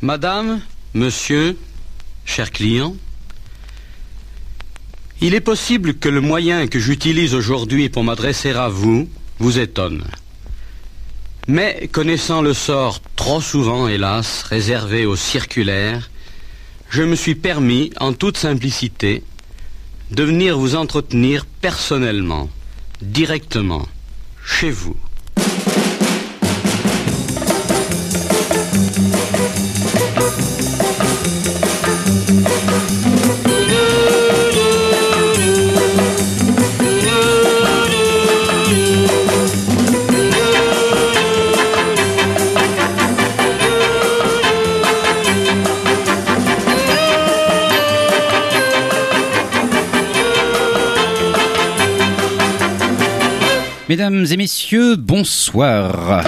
Madame, monsieur, chers clients, il est possible que le moyen que j'utilise aujourd'hui pour m'adresser à vous vous étonne. Mais connaissant le sort trop souvent, hélas, réservé aux circulaires, je me suis permis, en toute simplicité, de venir vous entretenir personnellement, directement, chez vous. Mesdames et messieurs, bonsoir.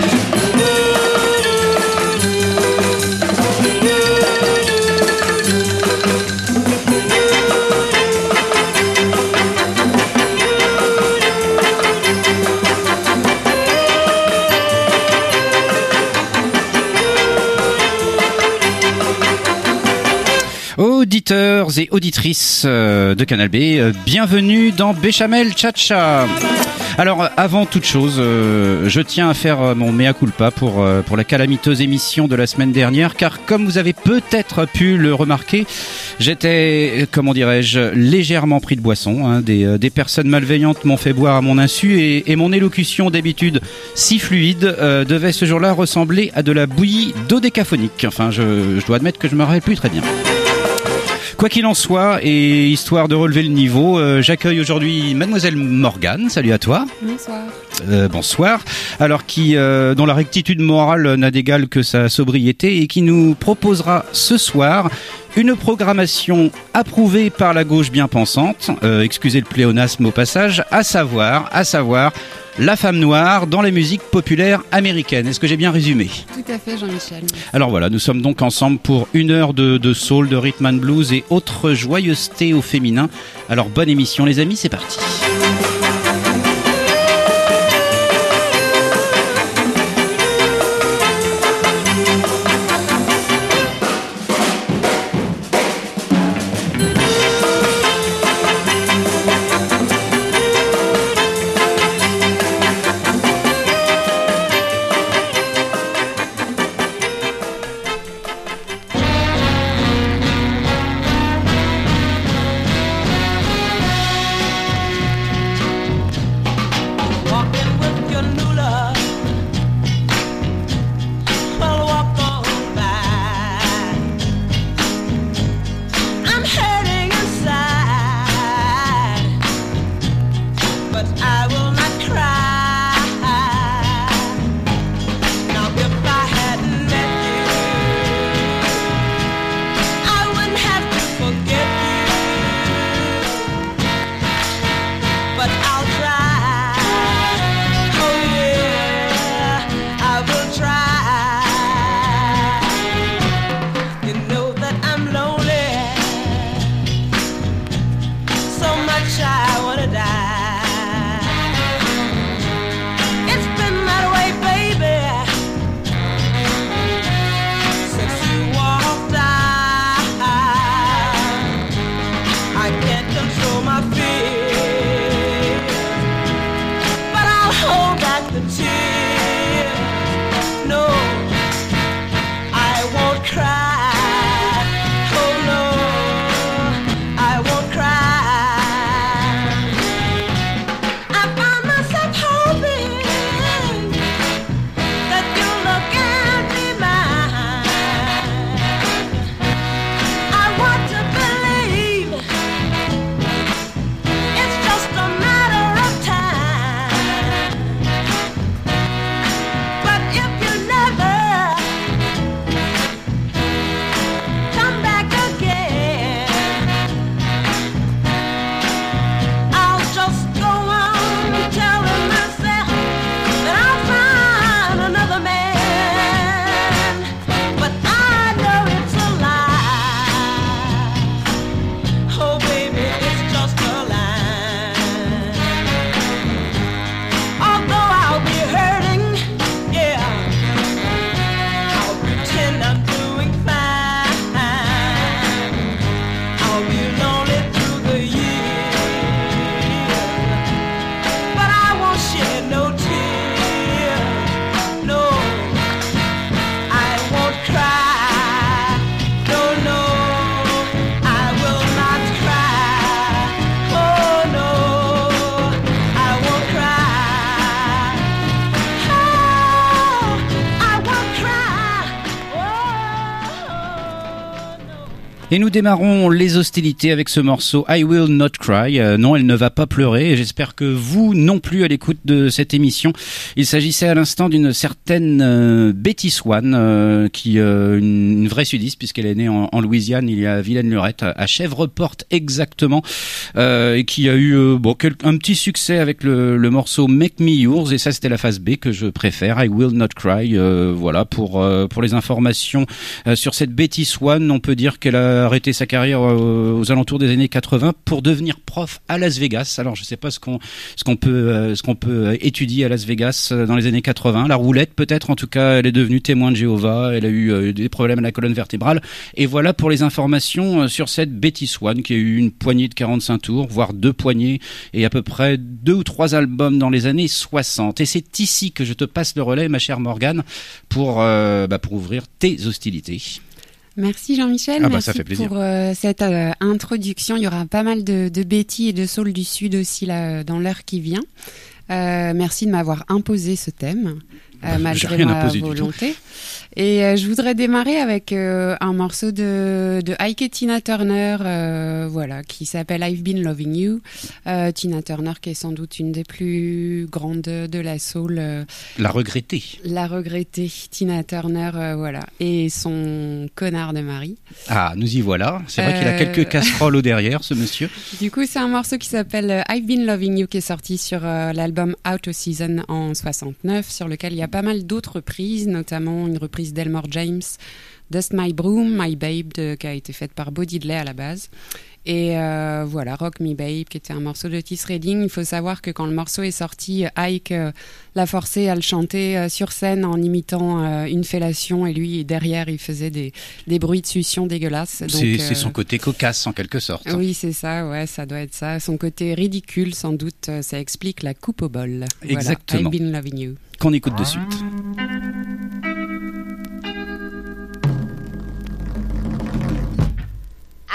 Auditeurs et auditrices euh, de Canal B, euh, bienvenue dans Béchamel Chacha. Alors, avant toute chose, euh, je tiens à faire mon mea culpa pour, pour la calamiteuse émission de la semaine dernière, car comme vous avez peut-être pu le remarquer, j'étais, comment dirais-je, légèrement pris de boisson. Hein. des, personnes malveillantes m'ont fait boire à mon insu et, mon élocution d'habitude si fluide devait ce jour-là ressembler à de la bouillie d'eau décaphonique. Enfin, je, je dois admettre que je me rappelle plus très bien. Quoi qu'il en soit, et histoire de relever le niveau, euh, j'accueille aujourd'hui Mademoiselle Morgane. Salut à toi. Bonsoir. Euh, bonsoir. Alors qui, euh, dont la rectitude morale n'a d'égal que sa sobriété et qui nous proposera ce soir une programmation approuvée par la gauche bien pensante. Excusez le pléonasme au passage. À savoir, à savoir. La femme noire dans les musiques populaires américaines. Est-ce que j'ai bien résumé Tout à fait, Jean-Michel. Alors voilà, nous sommes donc ensemble pour une heure de, de soul, de rhythm and blues et autres joyeusetés au féminin. Alors bonne émission les amis, c'est parti. Et nous démarrons les hostilités avec ce morceau I Will Not Cry. Euh, non, elle ne va pas pleurer. J'espère que vous non plus à l'écoute de cette émission. Il s'agissait à l'instant d'une certaine euh, Betty Swan, euh, qui une, vraie sudiste puisqu'elle est née en, Louisiane, il y a Vilaine-Lurette, à Chèvreport exactement, et qui a eu bon un petit succès avec le, le, morceau Make Me Yours. Et ça, c'était la phase B que je préfère. I Will Not Cry. voilà pour pour les informations sur cette Betty Swan. On peut dire qu'elle a arrêté sa carrière euh, aux alentours des années 80 pour devenir prof à Las Vegas. Alors je sais pas ce qu'on ce qu'on peut euh, ce qu'on peut étudier à Las Vegas euh, dans les années 80. La roulette peut-être. En tout cas, elle est devenue témoin de Jéhovah. Elle a eu des problèmes à la colonne vertébrale. Et voilà pour les informations sur cette Betty Swan qui a eu une poignée de 45 tours, voire deux poignées et à peu près deux ou trois albums dans les années 60. Et c'est ici que je te passe le relais, ma chère Morgane, pour bah, pour ouvrir tes hostilités. Merci Jean-Michel. Ah bah, Merci pour euh, cette euh, introduction. Il y aura pas mal de, de Betty et de Soul du Sud aussi là dans l'heure qui vient. Euh, merci de m'avoir imposé ce thème, bah, malgré ma volonté. Et euh, je voudrais démarrer avec euh, un morceau de, de Ike Tina Turner, euh, voilà, qui s'appelle I've Been Loving You. Tina Turner, qui est sans doute une des plus grandes de la soul. la regrettée. La regrettée, Tina Turner, voilà, et son connard de mari. Ah, nous y voilà. C'est vrai qu'il a quelques casseroles au derrière, ce monsieur. Du coup, c'est un morceau qui s'appelle I've Been Loving You, qui est sorti sur l'album Out of Season en 69, sur lequel il y a pas mal d'autres reprises, notamment une reprise d'Elmore James, Dust My Broom, My Babe, qui a été faite par Bo à la base. Et euh, voilà, Rock Me Babe, qui était un morceau de Otis Redding. Il faut savoir que quand le morceau est sorti, Ike euh, l'a forcé à le chanter euh, sur scène en imitant une fellation. Et lui, derrière, il faisait des, des bruits de succion dégueulasses. C'est son côté cocasse, en quelque sorte. Oui, c'est ça, ouais, ça doit être ça. Son côté ridicule, sans doute, ça explique la coupe au bol. Exactement. I've been loving you. Qu'on écoute de suite.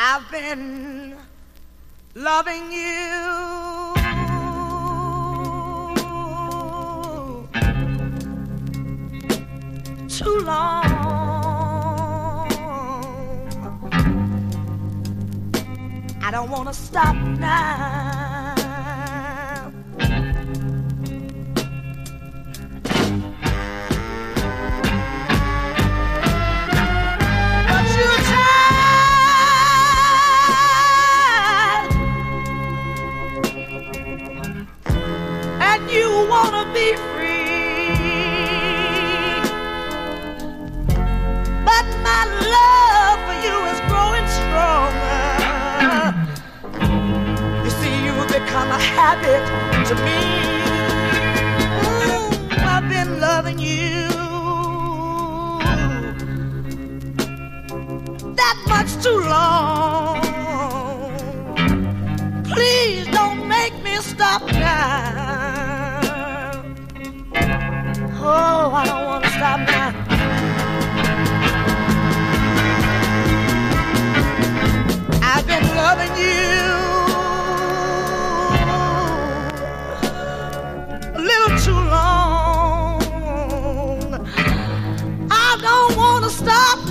I've been loving you. Too long. I don't want to stop now. Be free. But my love for you is growing stronger. You see, you've become a habit to me. Ooh, I've been loving you that much too long. Please don't make me stop now. Oh, I don't wanna stop now. I've been loving you a little too long. I don't wanna stop now.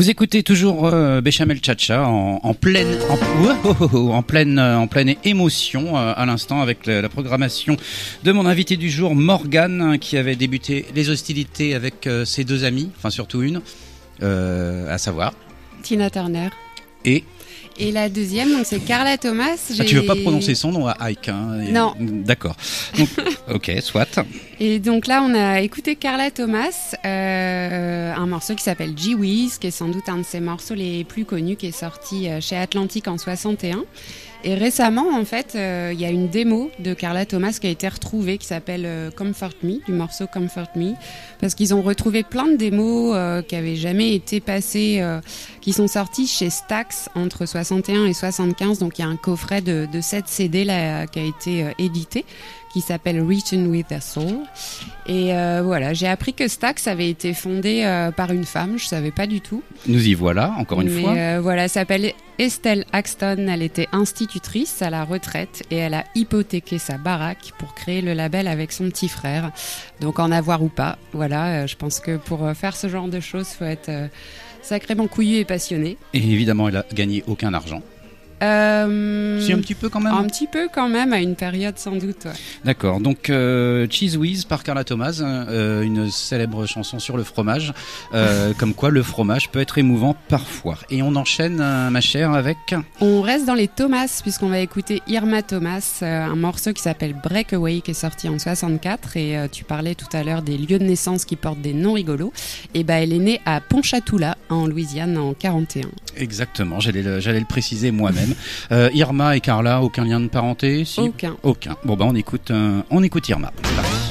Vous écoutez toujours euh, Béchamel Chacha en, en pleine en, oh, oh, oh, en pleine euh, en pleine émotion euh, à l'instant avec la, la programmation de mon invité du jour Morgane hein, qui avait débuté les hostilités avec euh, ses deux amis, enfin surtout une, à savoir Tina Turner. et Et la deuxième, donc c'est Carla Thomas. ah, tu veux pas prononcer son nom à Ike hein, et- Non. D'accord. Ok, soit. Et donc là, on a écouté Carla Thomas, euh, un morceau qui s'appelle Gee Whiz, qui est sans doute un de ses morceaux les plus connus, qui est sorti euh, chez Atlantic en 61. Et récemment, en fait, euh, il y a une démo de Carla Thomas qui a été retrouvée, qui s'appelle euh, Comfort Me, du morceau Comfort Me, parce qu'ils ont retrouvé plein de démos euh, qui avaient jamais été passées, euh, qui sont sorties chez Stax entre 61 et 75. Donc il y a un coffret de, de 7 CD là, qui a été édité qui s'appelle Written with a Soul. Et euh, voilà, j'ai appris que Stax avait été fondé euh, par une femme, je savais pas du tout. Nous y voilà encore une Mais fois. euh, voilà, elle s'appelle Estelle Axton, elle était institutrice à la retraite et elle a hypothéqué sa baraque pour créer le label avec son petit frère. Donc en avoir ou pas, voilà, je pense que pour faire ce genre de choses, faut être sacrément couillu et passionné. Et évidemment, elle a gagné aucun argent. Euh, Si un petit peu quand même. un petit peu quand même, à une période sans doute. ouais. D'accord. Donc euh, Cheese Whiz par Carla Thomas, euh, une célèbre chanson sur le fromage, comme quoi le fromage peut être émouvant parfois. Et on enchaîne, euh, ma chère, avec On reste dans les Thomas puisqu'on va écouter Irma Thomas, un morceau qui s'appelle Breakaway qui est sorti en 64 et tu parlais tout à l'heure des lieux de naissance qui portent des noms rigolos. Et ben elle est née à Ponchatoula en Louisiane en 41. exactement. J'allais le, j'allais le préciser moi-même. Euh, Irma et Carla, aucun lien de parenté si? Aucun. Aucun. Bon ben on écoute, euh, on écoute Irma. Parti.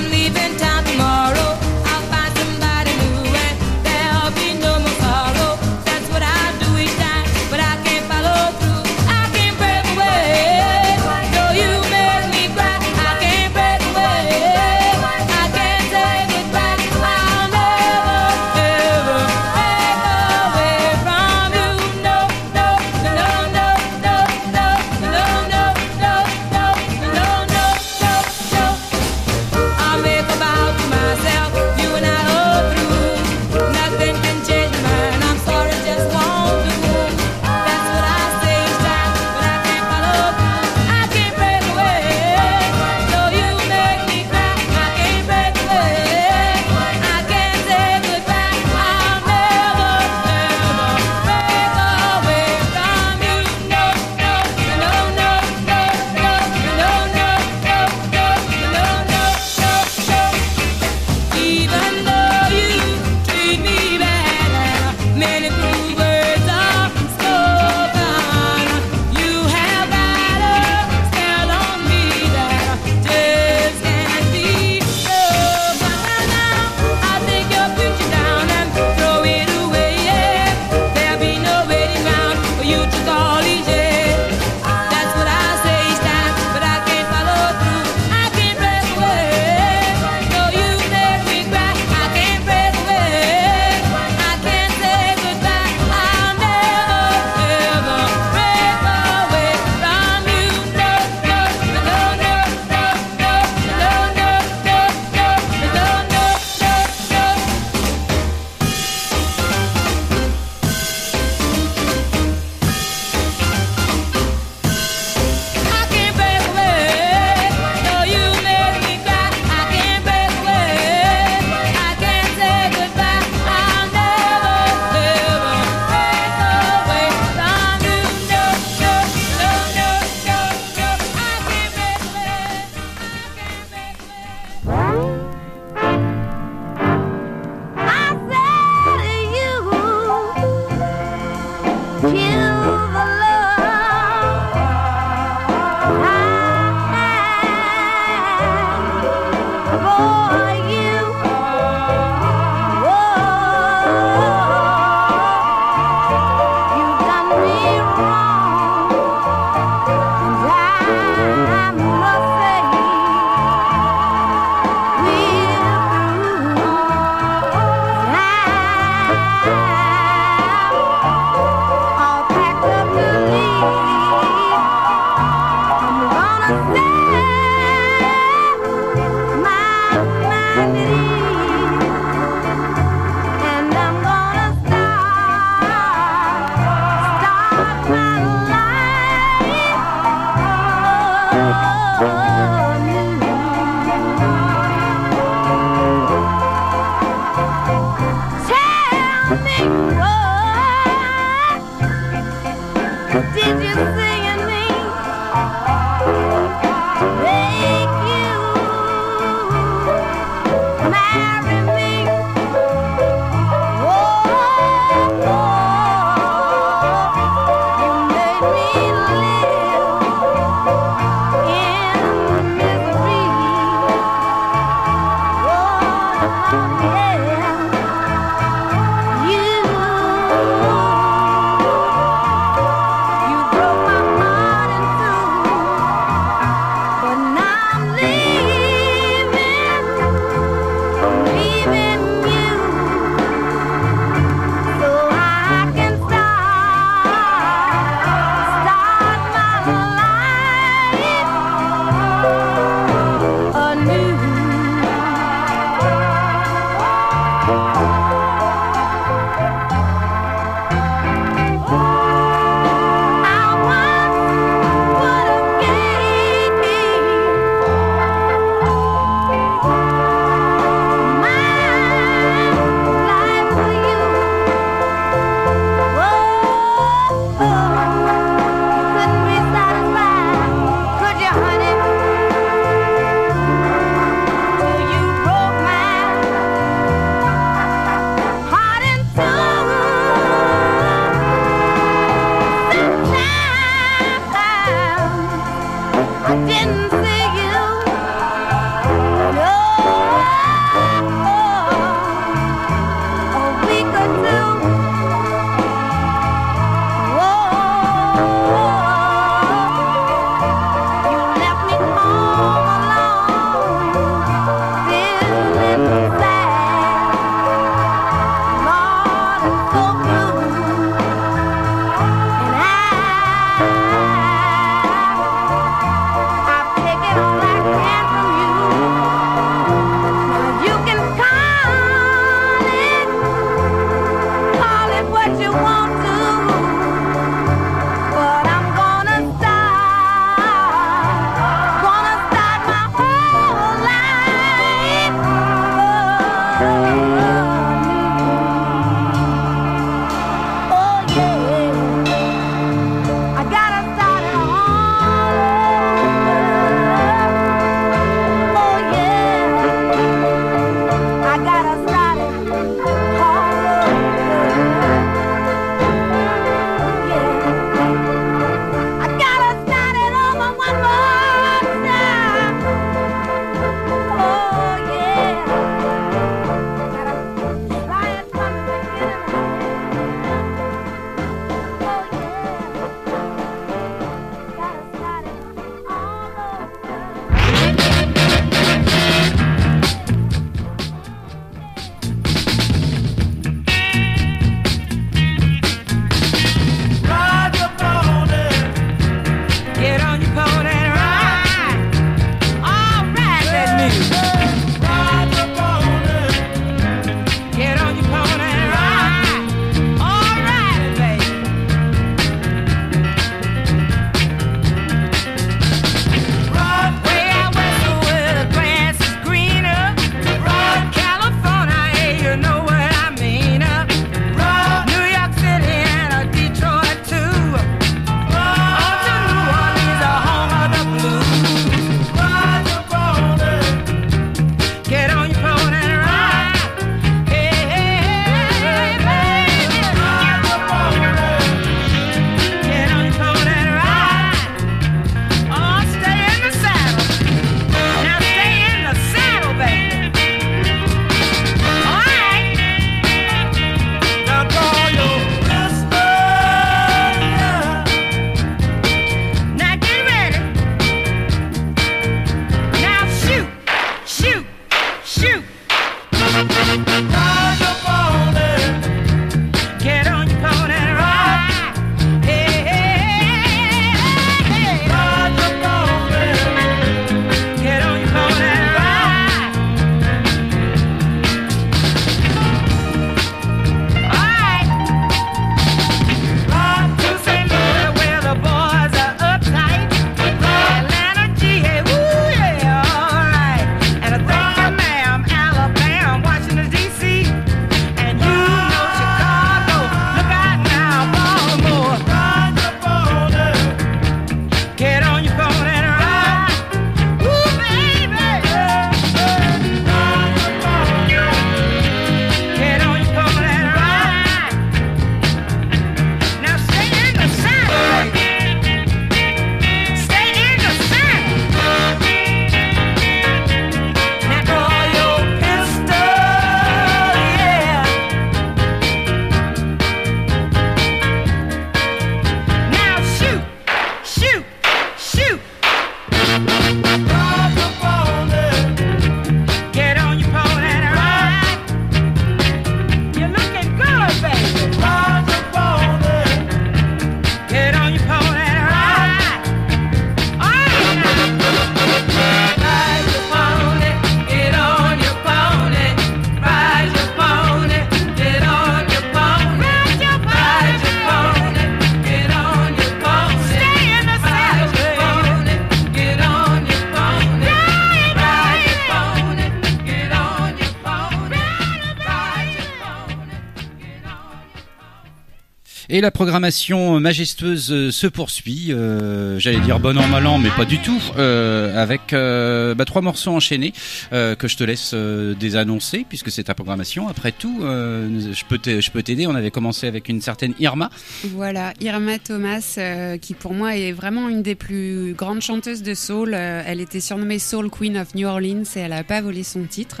Et la programmation majestueuse se poursuit. euh, J'allais dire bon an mal an, mais pas du tout. euh, avec euh, bah, trois morceaux enchaînés que je te laisse désannoncer puisque c'est ta programmation. Après tout, je peux t'aider. On avait commencé avec une certaine Irma. Voilà, Irma Thomas, qui pour moi est vraiment une des plus grandes chanteuses de soul. Elle était surnommée Soul Queen of New Orleans et elle n'a pas volé son titre.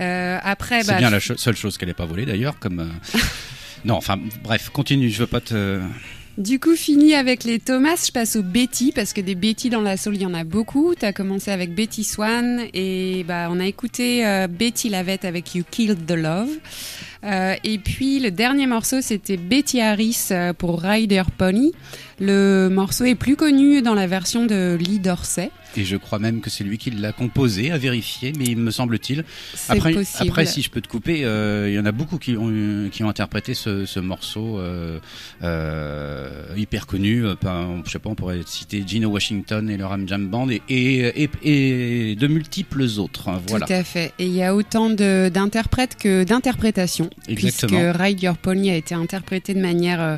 Euh, après, C'est bah, bien la cho- seule chose qu'elle n'ait pas volée d'ailleurs. Comme euh, non, enfin bref, continue. Je veux pas te. Du coup, fini avec les Thomas, je passe aux Betty, parce que des Betty dans la soul, il y en a beaucoup. Tu as commencé avec Betty Swan, et bah, on a écouté euh, Betty Lavette avec You Killed the Love. Euh, et puis, le dernier morceau, c'était Betty Harris euh, pour Rider Pony. Le morceau est plus connu dans la version de Lee Dorsey. Et je crois même que c'est lui qui l'a composé, à vérifier, mais il me semble-t-il. C'est Après, possible. après, si je peux te couper, euh, il y en a beaucoup qui ont, qui ont interprété ce, ce morceau euh, euh, hyper connu. par- je sais pas, on pourrait citer Gino Washington et le Ram Jam Band et, et, et, et de multiples autres. hein, Voilà. Tout à fait. Et il y a autant d'interprètes que d'interprétations. Exactement. Puisque Ride Your Pony a été interprété de manière euh,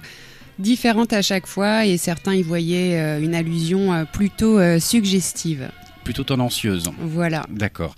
différente à chaque fois et certains y voyaient euh, une allusion euh, plutôt suggestive. Plutôt tendancieuse. Voilà. D'accord.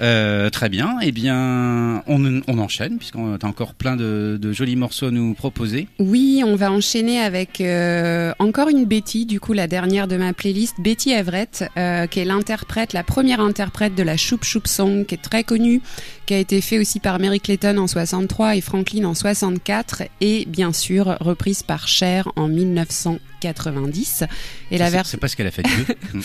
Euh, très bien. Eh bien, on, on enchaîne, puisqu'on a encore plein de, de jolis morceaux à nous proposer. Oui, on va enchaîner avec euh, encore une Betty, du coup la dernière de ma playlist, Betty Everett, euh, qui est l'interprète, la première interprète de la Choup Choup Song, qui est très connue, qui a été fait aussi par Mary Clayton en 63 et Franklin en 64, et bien sûr reprise par Cher en 1990. Et la C'est- version, C'est pas ce qu'elle a fait de mieux.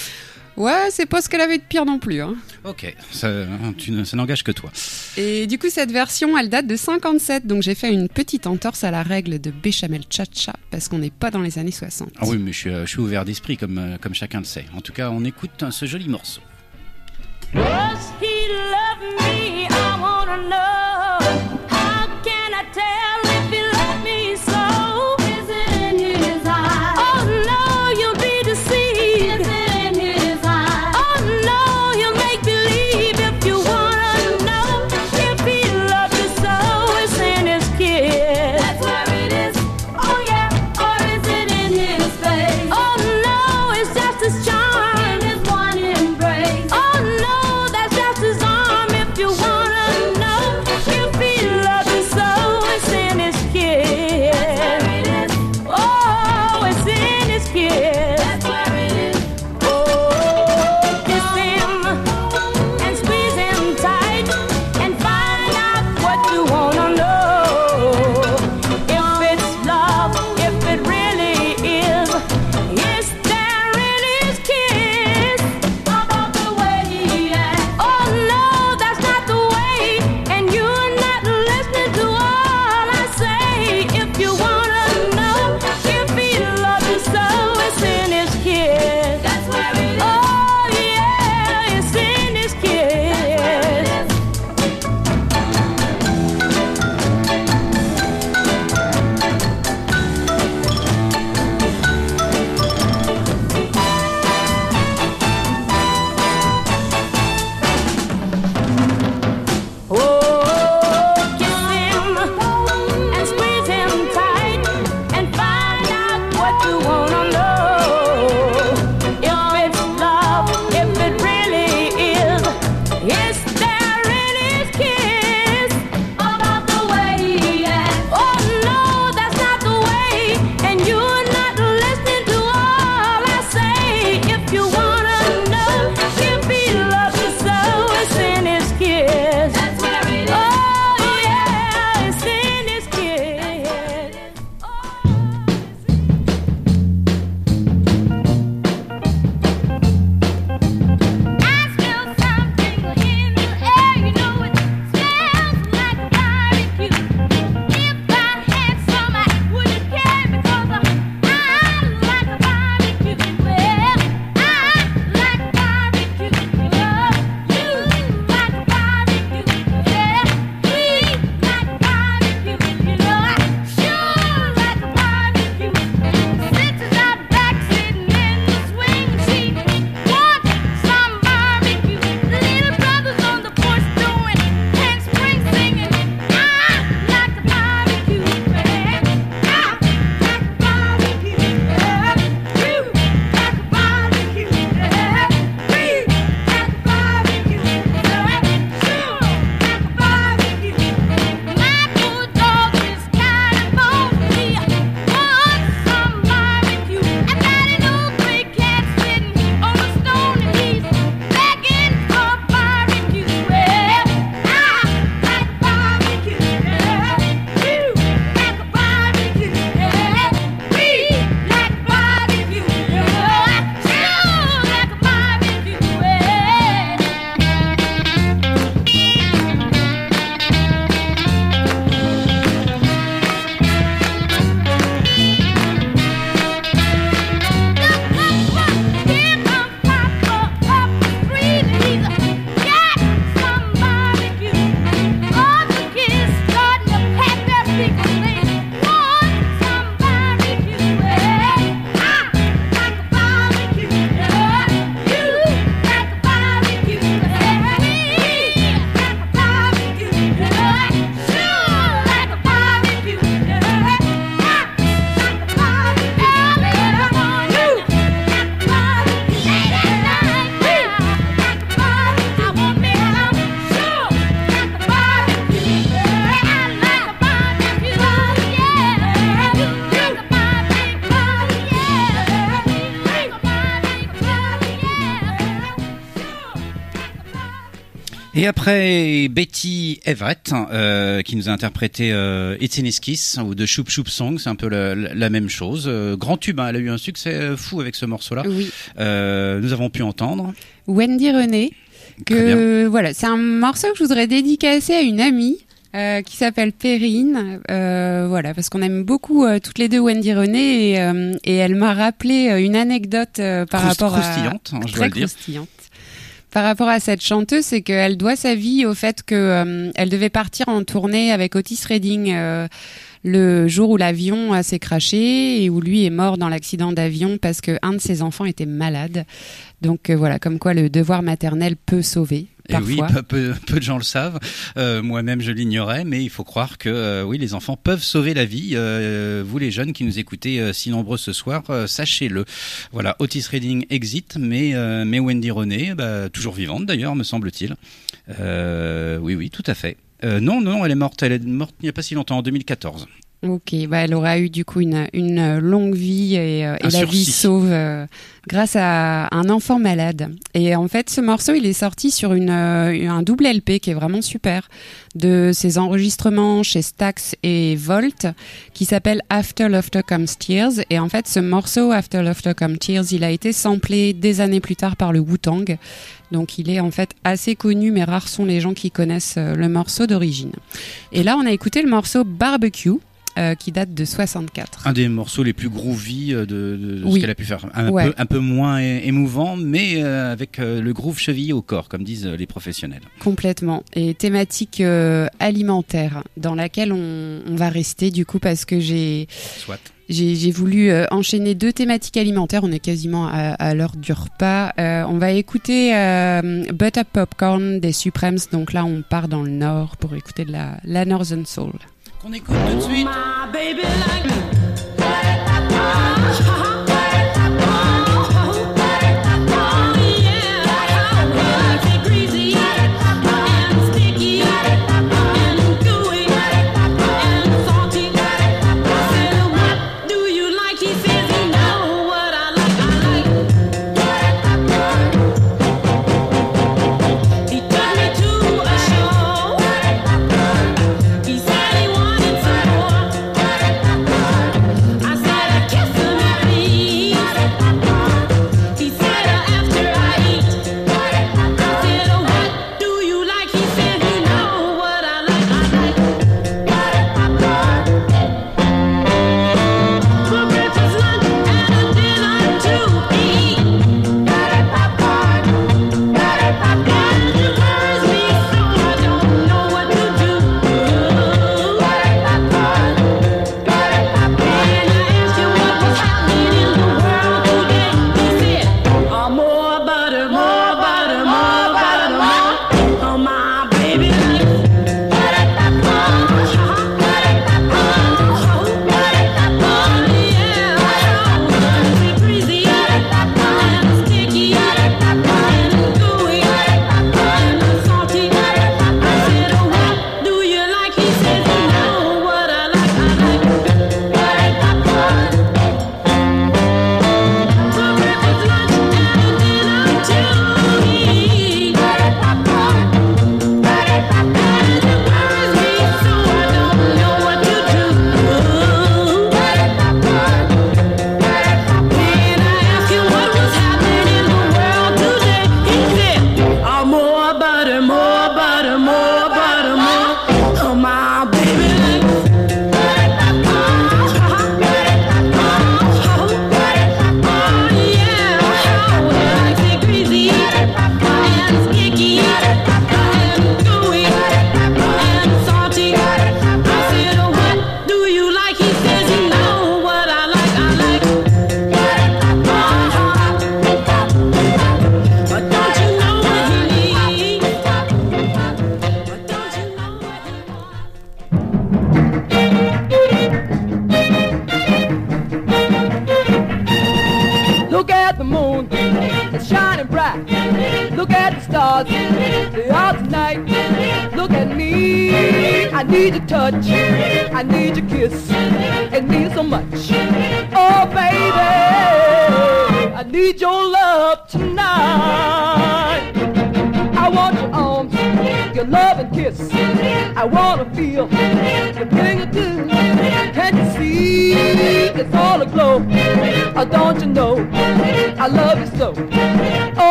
Ouais, c'est pas ce qu'elle avait de pire non plus. Hein. ok, ça, tu ne- ça n'engage que toi. Et du coup, cette version, elle date de 57, donc j'ai fait une petite entorse à la règle de Béchamel Cha-Cha, parce qu'on n'est pas dans les années 60. Ah oui, mais je suis, euh, je suis ouvert d'esprit, comme, euh, comme chacun le sait. En tout cas, on écoute euh, ce joli morceau. Does he love me? I wanna know. Et après Betty Everett, euh, qui nous a interprété euh, It's in His Kiss ou The Shoop Shoop Song, c'est un peu la, même chose. Euh, grand tube, hein, elle a eu un succès fou avec ce morceau-là. Oui. Euh, nous avons pu entendre. Wendy René. Que voilà, c'est un morceau que je voudrais dédicacer à une amie. euh, qui s'appelle Perrine, euh, voilà, parce qu'on aime beaucoup euh, toutes les deux Wendy René et, et elle m'a rappelé une anecdote par Croust- rapport à croustillante, hein, je dois le dire. croustillante. Par rapport à cette chanteuse, c'est qu'elle doit sa vie au fait que euh, elle devait partir en tournée avec Otis Redding euh, le jour où l'avion s'est craché et où lui est mort dans l'accident d'avion parce que un de ses enfants était malade. Donc euh, voilà, comme quoi le devoir maternel peut sauver. Et oui, peu, peu, peu de gens le savent. Euh, Moi-même, je l'ignorais, mais il faut croire que euh, oui, les enfants peuvent sauver la vie. Euh, vous, les jeunes qui nous écoutez euh, si nombreux ce soir, euh, sachez-le. Voilà, Otis Redding exit, mais euh, mais Wendy René, bah, toujours vivante d'ailleurs, me semble-t-il. Euh, oui, oui, tout à fait. Euh, non, non, elle est morte. Elle est morte il n'y a pas si longtemps, en 2014. Ok, bah elle aura eu du coup une, une longue vie et, euh, et la vie sauve euh, grâce à un enfant malade. Et en fait, ce morceau, il est sorti sur une, euh, un double LP qui est vraiment super de ses enregistrements chez Stax et Volt qui s'appelle After Laughter Comes Tears. Et en fait, ce morceau After Laughter Comes Tears, il a été samplé des années plus tard par le Wu-Tang. Donc il est en fait assez connu, mais rares sont les gens qui connaissent euh, le morceau d'origine. Et là, on a écouté le morceau Barbecue euh, qui date de 64. Un des morceaux les plus groovy euh, de, ce qu'elle a pu faire. Un, Ouais. peu, un peu moins émouvant, mais euh, avec euh, le groove chevillé au corps, comme disent les professionnels. Complètement. Et thématique alimentaire dans laquelle on, on va rester du coup parce que j'ai Soit. j'ai voulu enchaîner deux thématiques alimentaires. On est quasiment à, à l'heure du repas. On va écouter Butter Popcorn des Supremes. Donc là, on part dans le nord pour écouter de la, la Northern Soul. Qu'on écoute tout de suite. My baby like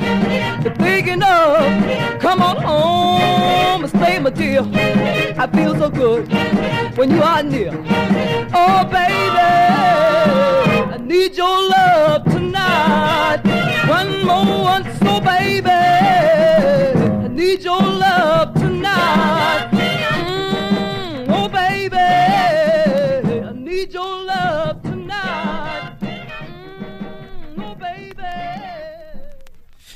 I've thinking. Come on home and stay, my dear. I feel so good when you are near. Oh, baby, I need your love tonight. One more, one so, baby. I need your love tonight. Mm, oh, baby, I need your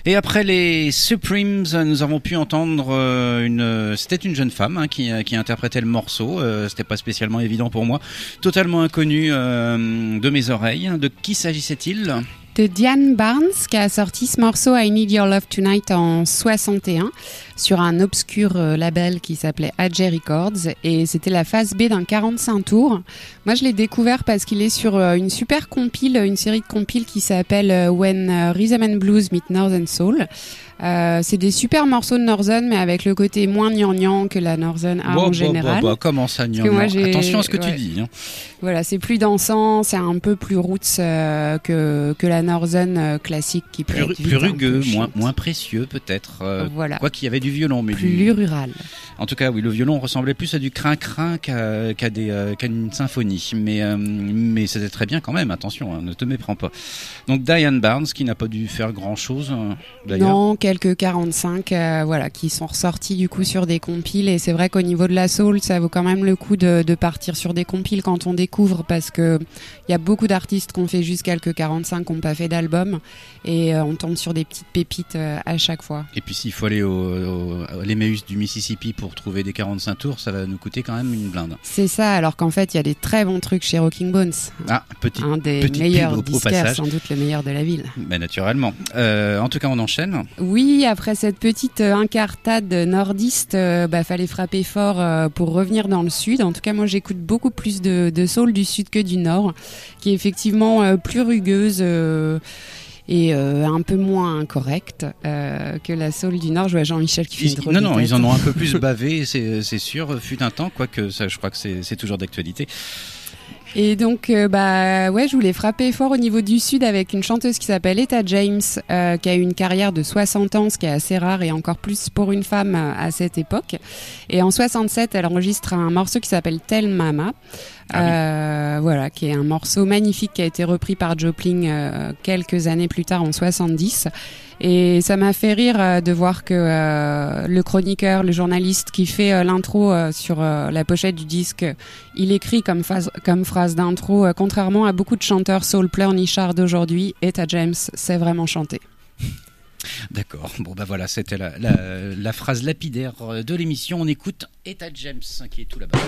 Et après les Supremes, nous avons pu entendre euh, une. C'était une jeune femme hein, qui, qui interprétait le morceau. Euh, C'était pas spécialement évident pour moi. Totalement inconnu euh, de mes oreilles. De qui s'agissait-il? De Diane Barnes qui a sorti ce morceau I Need Your Love Tonight en 61 sur un obscur euh, label qui s'appelait AJ Records et c'était la phase B d'un 45 tours. Moi je l'ai découvert parce qu'il est sur euh, une super compile, une série de compiles qui s'appelle euh, When Rhythm and Blues Meet Northern Soul. Euh, c'est des super morceaux de Northern mais avec le côté moins gnangnan que la Northern a Bah, en général. bah, bah, comment ça, gnangnan? Attention à ce que tu dis. hein. Voilà, c'est plus dansant, c'est un peu plus roots euh, que, que la Northern euh, classique qui peut Plus, être ru- vite plus un peu rugueux, moins, moins précieux peut-être. Voilà. Quoi qu'il y avait du violon, mais plus du- rural. En tout cas, oui, le violon ressemblait plus à du crin-crin qu'à des, euh, qu'à une symphonie. Mais, euh, mais c'était très bien quand même, attention, hein, ne te méprends pas. Donc Diane Barnes, qui n'a pas dû faire grand-chose, euh, d'ailleurs. Non, quelques 45, euh, voilà, qui sont ressortis du coup sur des compiles. Et c'est vrai qu'au niveau de la soul, ça vaut quand même le coup de, de partir sur des compiles quand on découvre, parce que il y a beaucoup d'artistes qui ont fait juste quelques 45, qui n'ont pas fait d'album, et on tombe sur des petites pépites à chaque fois. Et puis s'il faut aller au, au, à l'Emmaüs du Mississippi pour trouver des 45 tours, ça va nous coûter quand même une blinde. C'est ça, alors qu'en fait, il y a des très bons trucs chez Rocking Bones. Ah, petit, un des meilleurs disquaires, sans doute le meilleur de la ville. Ben, naturellement. Euh, en tout cas, on enchaîne. Oui, après cette petite euh, incartade nordiste, euh, bah, fallait frapper fort euh, pour revenir dans le sud. En tout cas, moi, j'écoute beaucoup plus de, de soul du sud que du nord, qui est effectivement euh, plus rugueuse. euh, et euh, un peu moins correcte euh, que la soul du Nord. Je vois Jean-Michel qui fait Ils- non, non, ils en ont un peu plus bavé, c'est sûr, fut un temps, quoique ça, je crois que c'est toujours d'actualité. Et donc, euh, bah ouais, je voulais frapper fort au niveau du sud avec une chanteuse qui s'appelle Etta James, euh, qui a eu une carrière de 60 ans, ce qui est assez rare et encore plus pour une femme euh, à cette époque. Et en 67, elle enregistre un morceau qui s'appelle Tell Mama. Ah oui. Euh, voilà, qui est un morceau magnifique qui a été repris par Joplin euh, quelques années plus tard en 70. Et ça m'a fait rire euh, de voir que euh, le chroniqueur, le journaliste qui fait euh, l'intro sur la pochette du disque, il écrit comme phrase, d'intro, contrairement à beaucoup de chanteurs soul pleurnichards d'aujourd'hui, Etta James sait vraiment chanter. D'accord. Bon, bah voilà, c'était la, phrase lapidaire de l'émission. On écoute Etta James, qui est tout là-bas.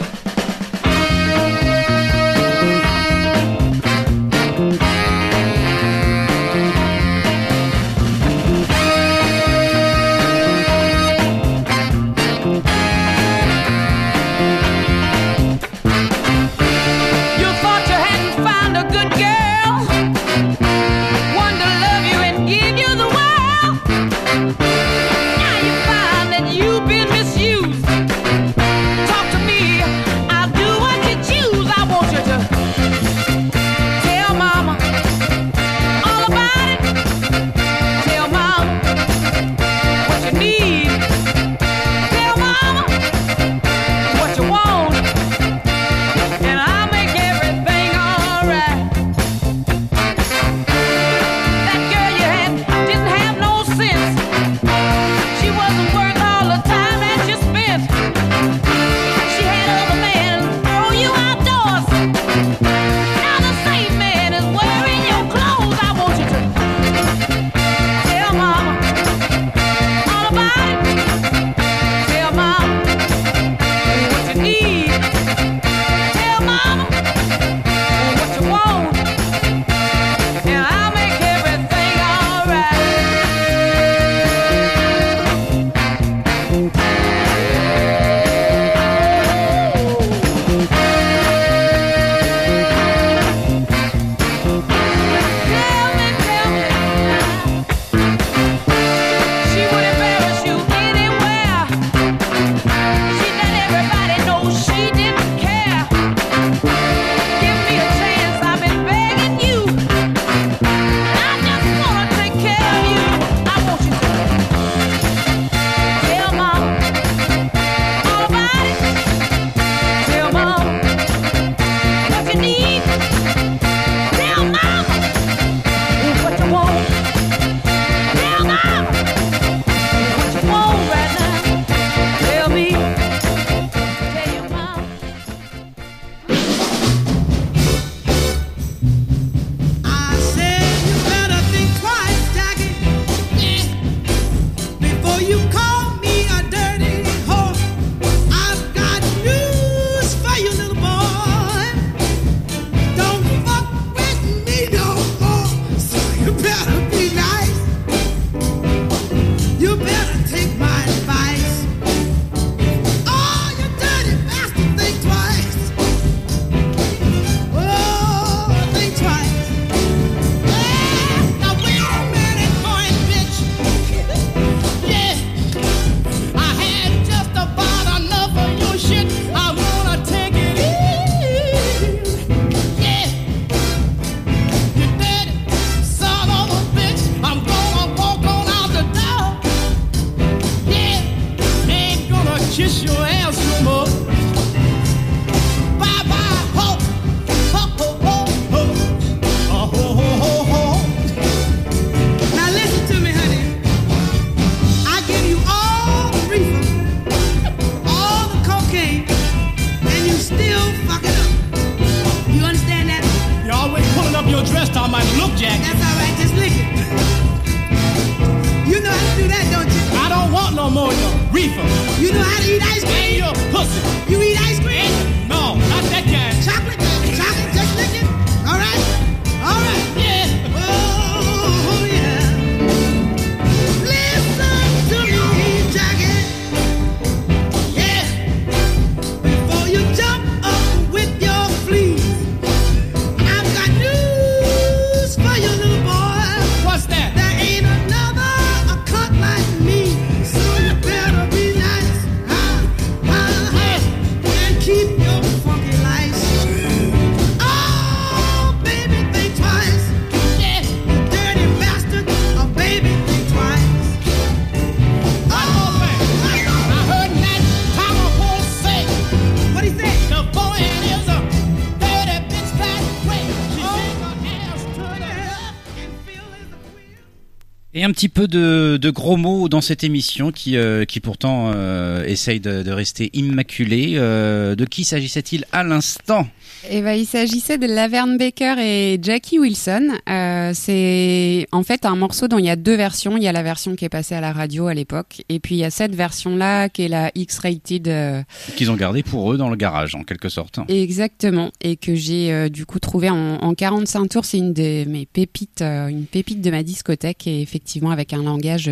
Petit peu de, de gros mots dans cette émission qui, euh, qui pourtant euh, essaye de, de rester immaculée. Euh, de qui s'agissait-il à l'instant? Eh ben, il s'agissait de Laverne Baker et Jackie Wilson. Euh, c'est en fait un morceau dont il y a deux versions. Il y a la version qui est passée à la radio à l'époque, et puis il y a cette version-là qui est la X-rated. euh, Qu'ils ont gardé pour eux dans le garage, en quelque sorte. Exactement, et que j'ai euh, du coup trouvé en, en 45 tours. C'est une de mes pépites, une pépite de ma discothèque, et effectivement avec un langage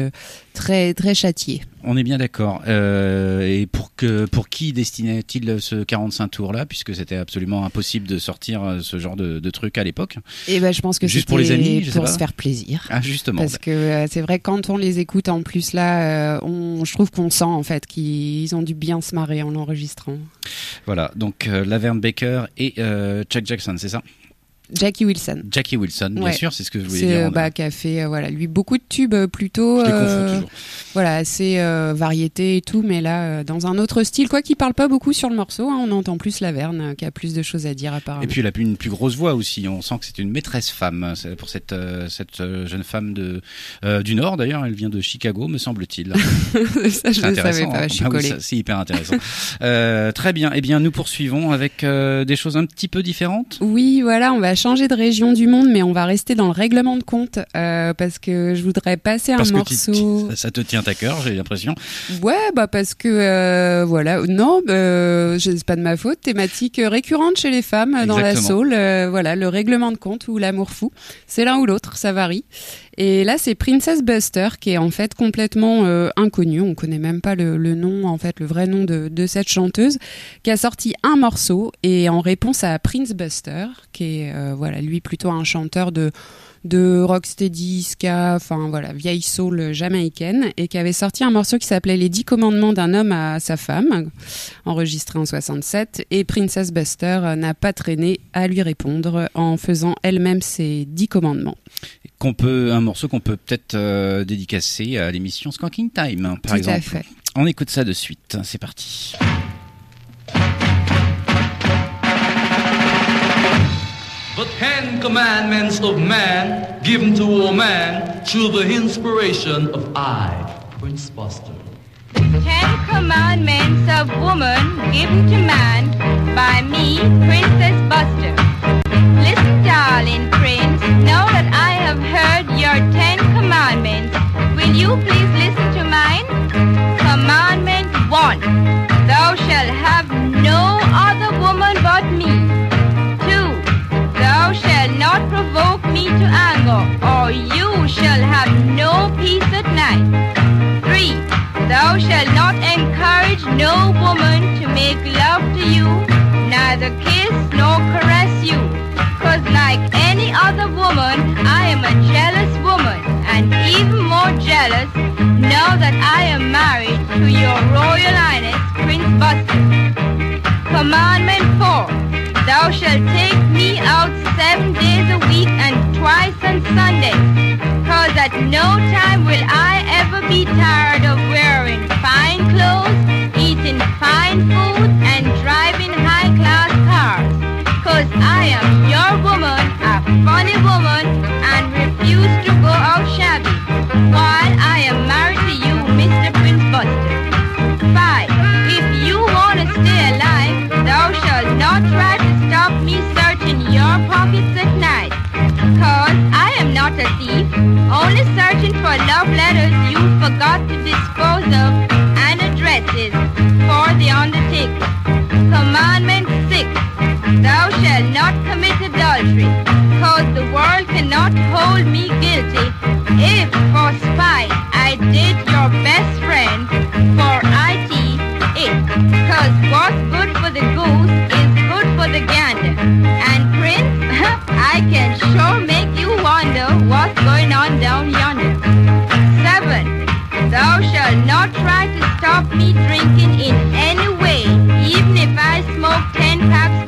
très très châtié. On est bien d'accord. Et pour que pour qui destinait-il ce 45 tours là, puisque c'était absolument impossible de sortir euh, ce genre de, de truc à l'époque. Et ben je pense que Juste pour les amis, je pour se faire plaisir. Ah justement. Parce que euh, c'est vrai quand on les écoute en plus là, euh, on, je trouve qu'on sent en fait qu'ils ont dû bien se marrer en l'enregistrant. Voilà. Donc Laverne Baker et Chuck Jackson, c'est ça? Jackie Wilson. Jackie Wilson, bien Ouais. sûr, c'est ce que je voulais C'est dire. euh, bah, qui a fait euh, voilà lui beaucoup de tubes euh, plutôt Je euh, toujours. voilà assez euh, variété et tout mais là euh, dans un autre style quoi qui parle pas beaucoup sur le morceau hein, on entend plus Laverne qui a plus de choses à dire apparemment. Et puis elle a une plus grosse voix aussi. On sent que c'est une maîtresse femme c'est pour cette euh, cette jeune femme de euh, du Nord d'ailleurs. Elle vient de Chicago, me semble-t-il. ça je C'est ne savais pas, hein. je suis Ah oui, c'est hyper intéressant. Euh, très bien. Eh bien, nous poursuivons avec euh, des choses un petit peu différentes. Oui, voilà, on va changer de région du monde, mais on va rester dans le règlement de compte euh, parce que je voudrais passer un que morceau. ça te tient à cœur, j'ai l'impression. Ouais, bah parce que euh, voilà, non, euh, c'est pas de ma faute. Thématique récurrente chez les femmes euh, dans la soul. voilà, le règlement de compte ou l'amour fou, c'est l'un ou l'autre, ça varie. Et là, c'est Princess Buster qui est en fait complètement euh, inconnu. On connaît même pas le, nom, en fait, le vrai nom de, de cette chanteuse, qui a sorti un morceau et en réponse à Prince Buster, qui est euh, voilà lui plutôt un chanteur de de rocksteady, ska, enfin voilà, vieille soul jamaïcaine, et qui avait sorti un morceau qui s'appelait Les dix commandements d'un homme à sa femme, enregistré en 67, et Princess Buster n'a pas traîné à lui répondre en faisant elle-même ses dix commandements. Qu'on peut, un morceau qu'on peut peut-être euh, dédicacer à l'émission Skanking Time, hein, par Tout exemple. à fait. On écoute ça de suite. C'est parti. The Ten Commandments of Man given to all man through the inspiration of I, Prince Buster. Ten Commandments of Woman given to man by me, Princess Buster. Listen, darling prince, now that I have heard your Ten Commandments, will you please listen to mine? Commandment 1. Thou shalt have no other woman but me. 2. Thou shalt not provoke me to anger, or you shall have no peace at night. 3. Thou shalt not encourage no woman to make love to you, neither kiss nor caress you. Cause like any other woman, I am a jealous woman, and even more jealous now that I am married to your Royal Highness, Prince Buster. Commandment 4. Thou shalt take me out seven days a week and twice on Sundays. Cause at no time will I ever be tired of wearing fine clothes, eating fine food, and driving high class cars. Cause I am your woman, a funny woman, and refuse to go out shabby. While I only searching for love letters you forgot to dispose of and addresses for the undertaker. Commandment 6. Thou shalt not commit adultery, cause the world cannot hold me guilty if for spite I did your best drinking in any way, even if I smoke 10 packs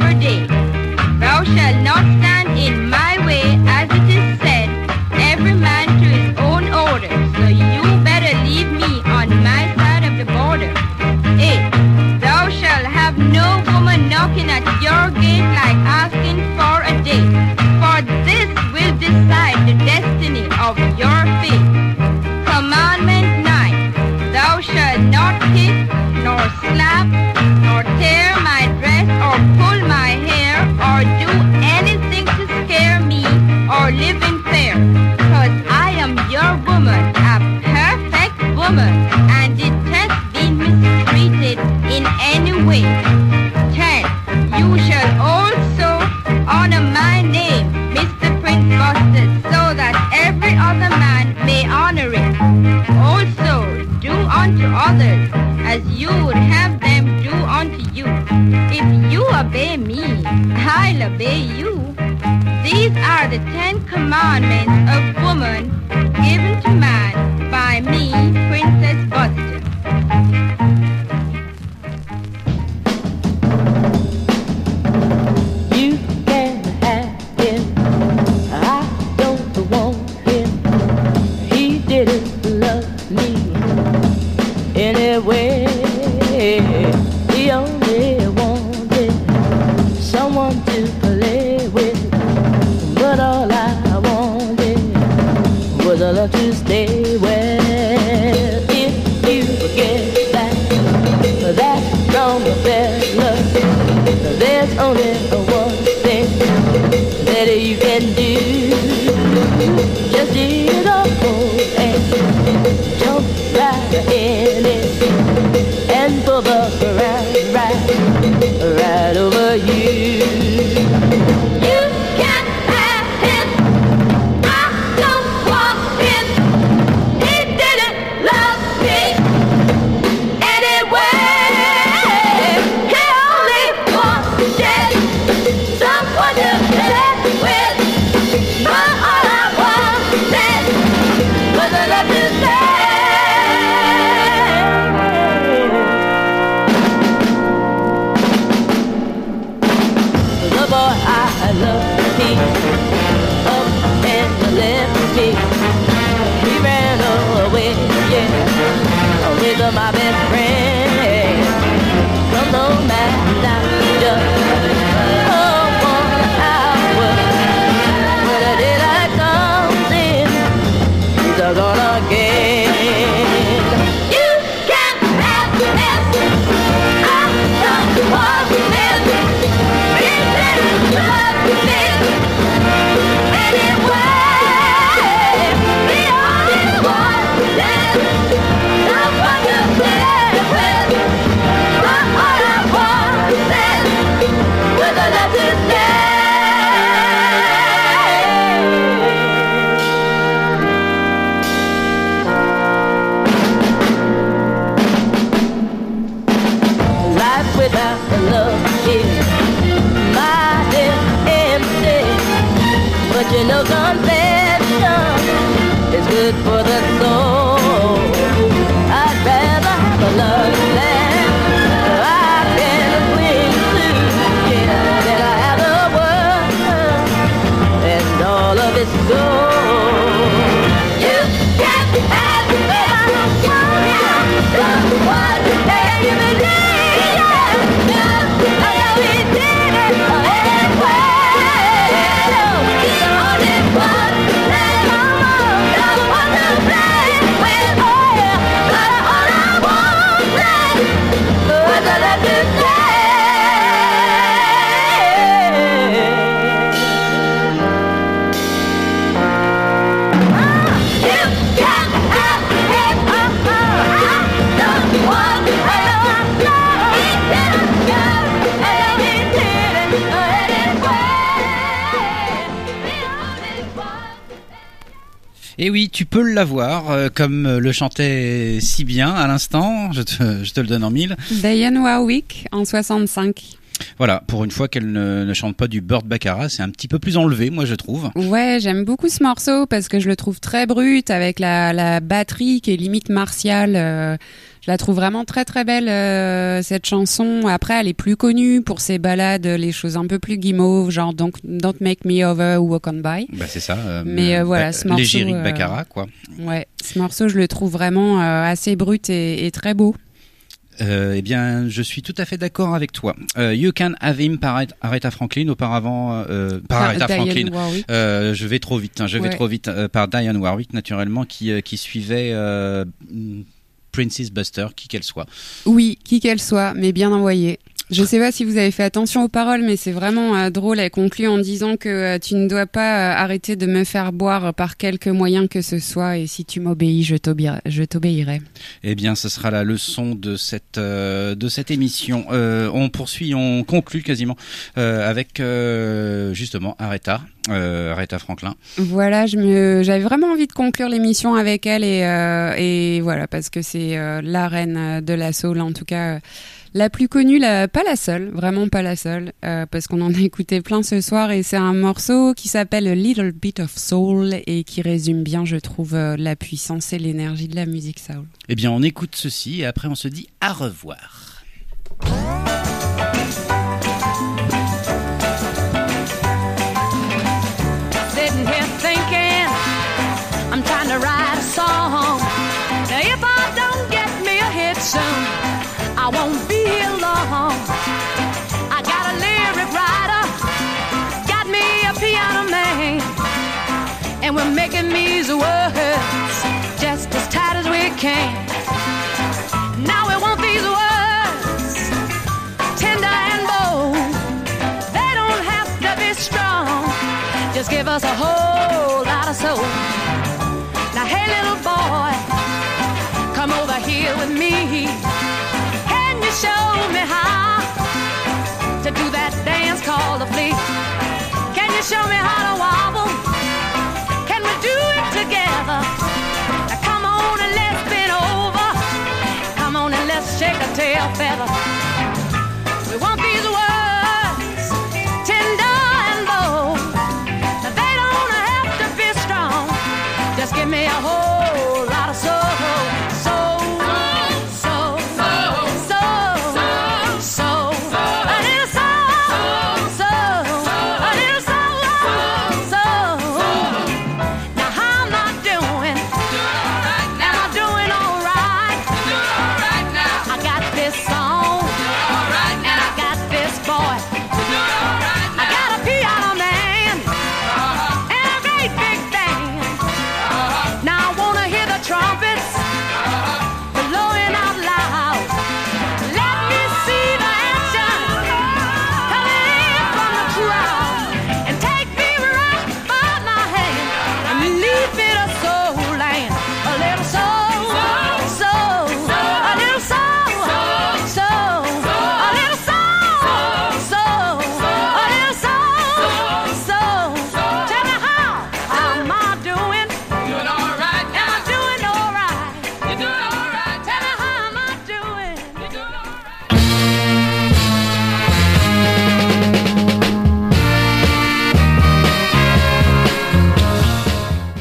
Et oui, tu peux l'avoir, euh, comme euh, le chantait si bien à l'instant. Je te, je te le donne en mille. Diane Warwick en 65. Voilà, pour une fois qu'elle ne, ne chante pas du Bird Baccarat, c'est un petit peu plus enlevé, moi je trouve. Ouais, j'aime beaucoup ce morceau parce que je le trouve très brut avec la, la batterie qui est limite martiale. euh, la trouve vraiment très très belle euh, cette chanson. Après, elle est plus connue pour ses ballades, les choses un peu plus guimauves, genre Don't, Don't Make Me Over ou Walk On By. Bah c'est ça. euh, Mais, euh, voilà, ce morceau, euh, Baccarat, quoi. Ouais, ce morceau, je le trouve vraiment assez brut et, et très beau. Euh, eh bien, je suis tout à fait d'accord avec toi. Euh, you Can Have Him par Aretha Franklin, auparavant euh, par Aretha Franklin. Je vais trop vite, hein, je vais Ouais. trop vite par Diane Warwick naturellement qui qui suivait Princess Buster, qui qu'elle soit. Oui, qui qu'elle soit, mais bien envoyée. Je sais pas si vous avez fait attention aux paroles, mais c'est vraiment euh, drôle. Elle conclut en disant que euh, tu ne dois pas euh, arrêter de me faire boire par quelque moyen que ce soit, et si tu m'obéis, je t'obéirai-. Eh bien, ce sera la leçon de cette euh, de cette émission. Euh, on poursuit, on conclut quasiment euh, avec euh, justement Aretha, euh, Aretha Franklin. Voilà, je me, j'avais vraiment envie de conclure l'émission avec elle et, euh, et voilà parce que c'est euh, la reine de la soul, en tout cas la plus connue, pas la seule, vraiment pas la seule, euh, parce qu'on en a écouté plein ce soir et c'est un morceau qui s'appelle Little Bit of Soul et qui résume bien, je trouve, euh, la puissance et l'énergie de la musique soul. Eh bien, on écoute ceci et après on se dit à revoir. Show me how to wobble? Can we do it together? Come on and let's bend over. Come on and let's shake a tail feather.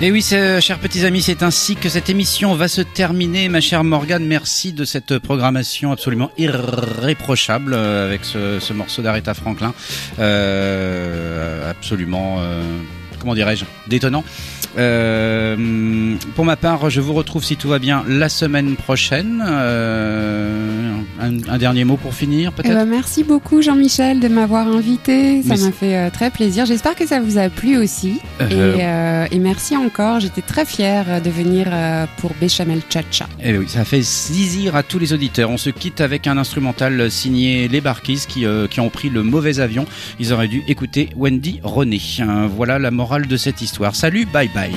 Et oui, c'est- chers petits amis, c'est ainsi que cette émission va se terminer. Ma chère Morgane, merci de cette programmation absolument irréprochable euh, avec ce, ce morceau d'Aretha Franklin. Euh, absolument, euh, comment dirais-je, détonnant. Euh, pour ma part, je vous retrouve, si tout va bien, la semaine prochaine. Euh, un, un dernier mot pour finir, Eh peut-être ben, merci beaucoup Jean-Michel de m'avoir invité. Ça m'a fait euh, très plaisir. J'espère que ça vous a plu aussi. Euh, Et, euh, et merci encore. J'étais très fière de venir pour Béchamel Chacha. Eh oui, ça fait plaisir à tous les auditeurs. On se quitte avec un instrumental signé Les Barquis qui, qui ont pris le mauvais avion. Ils auraient dû écouter Wendy René. Voilà la morale de cette histoire. Salut, bye bye.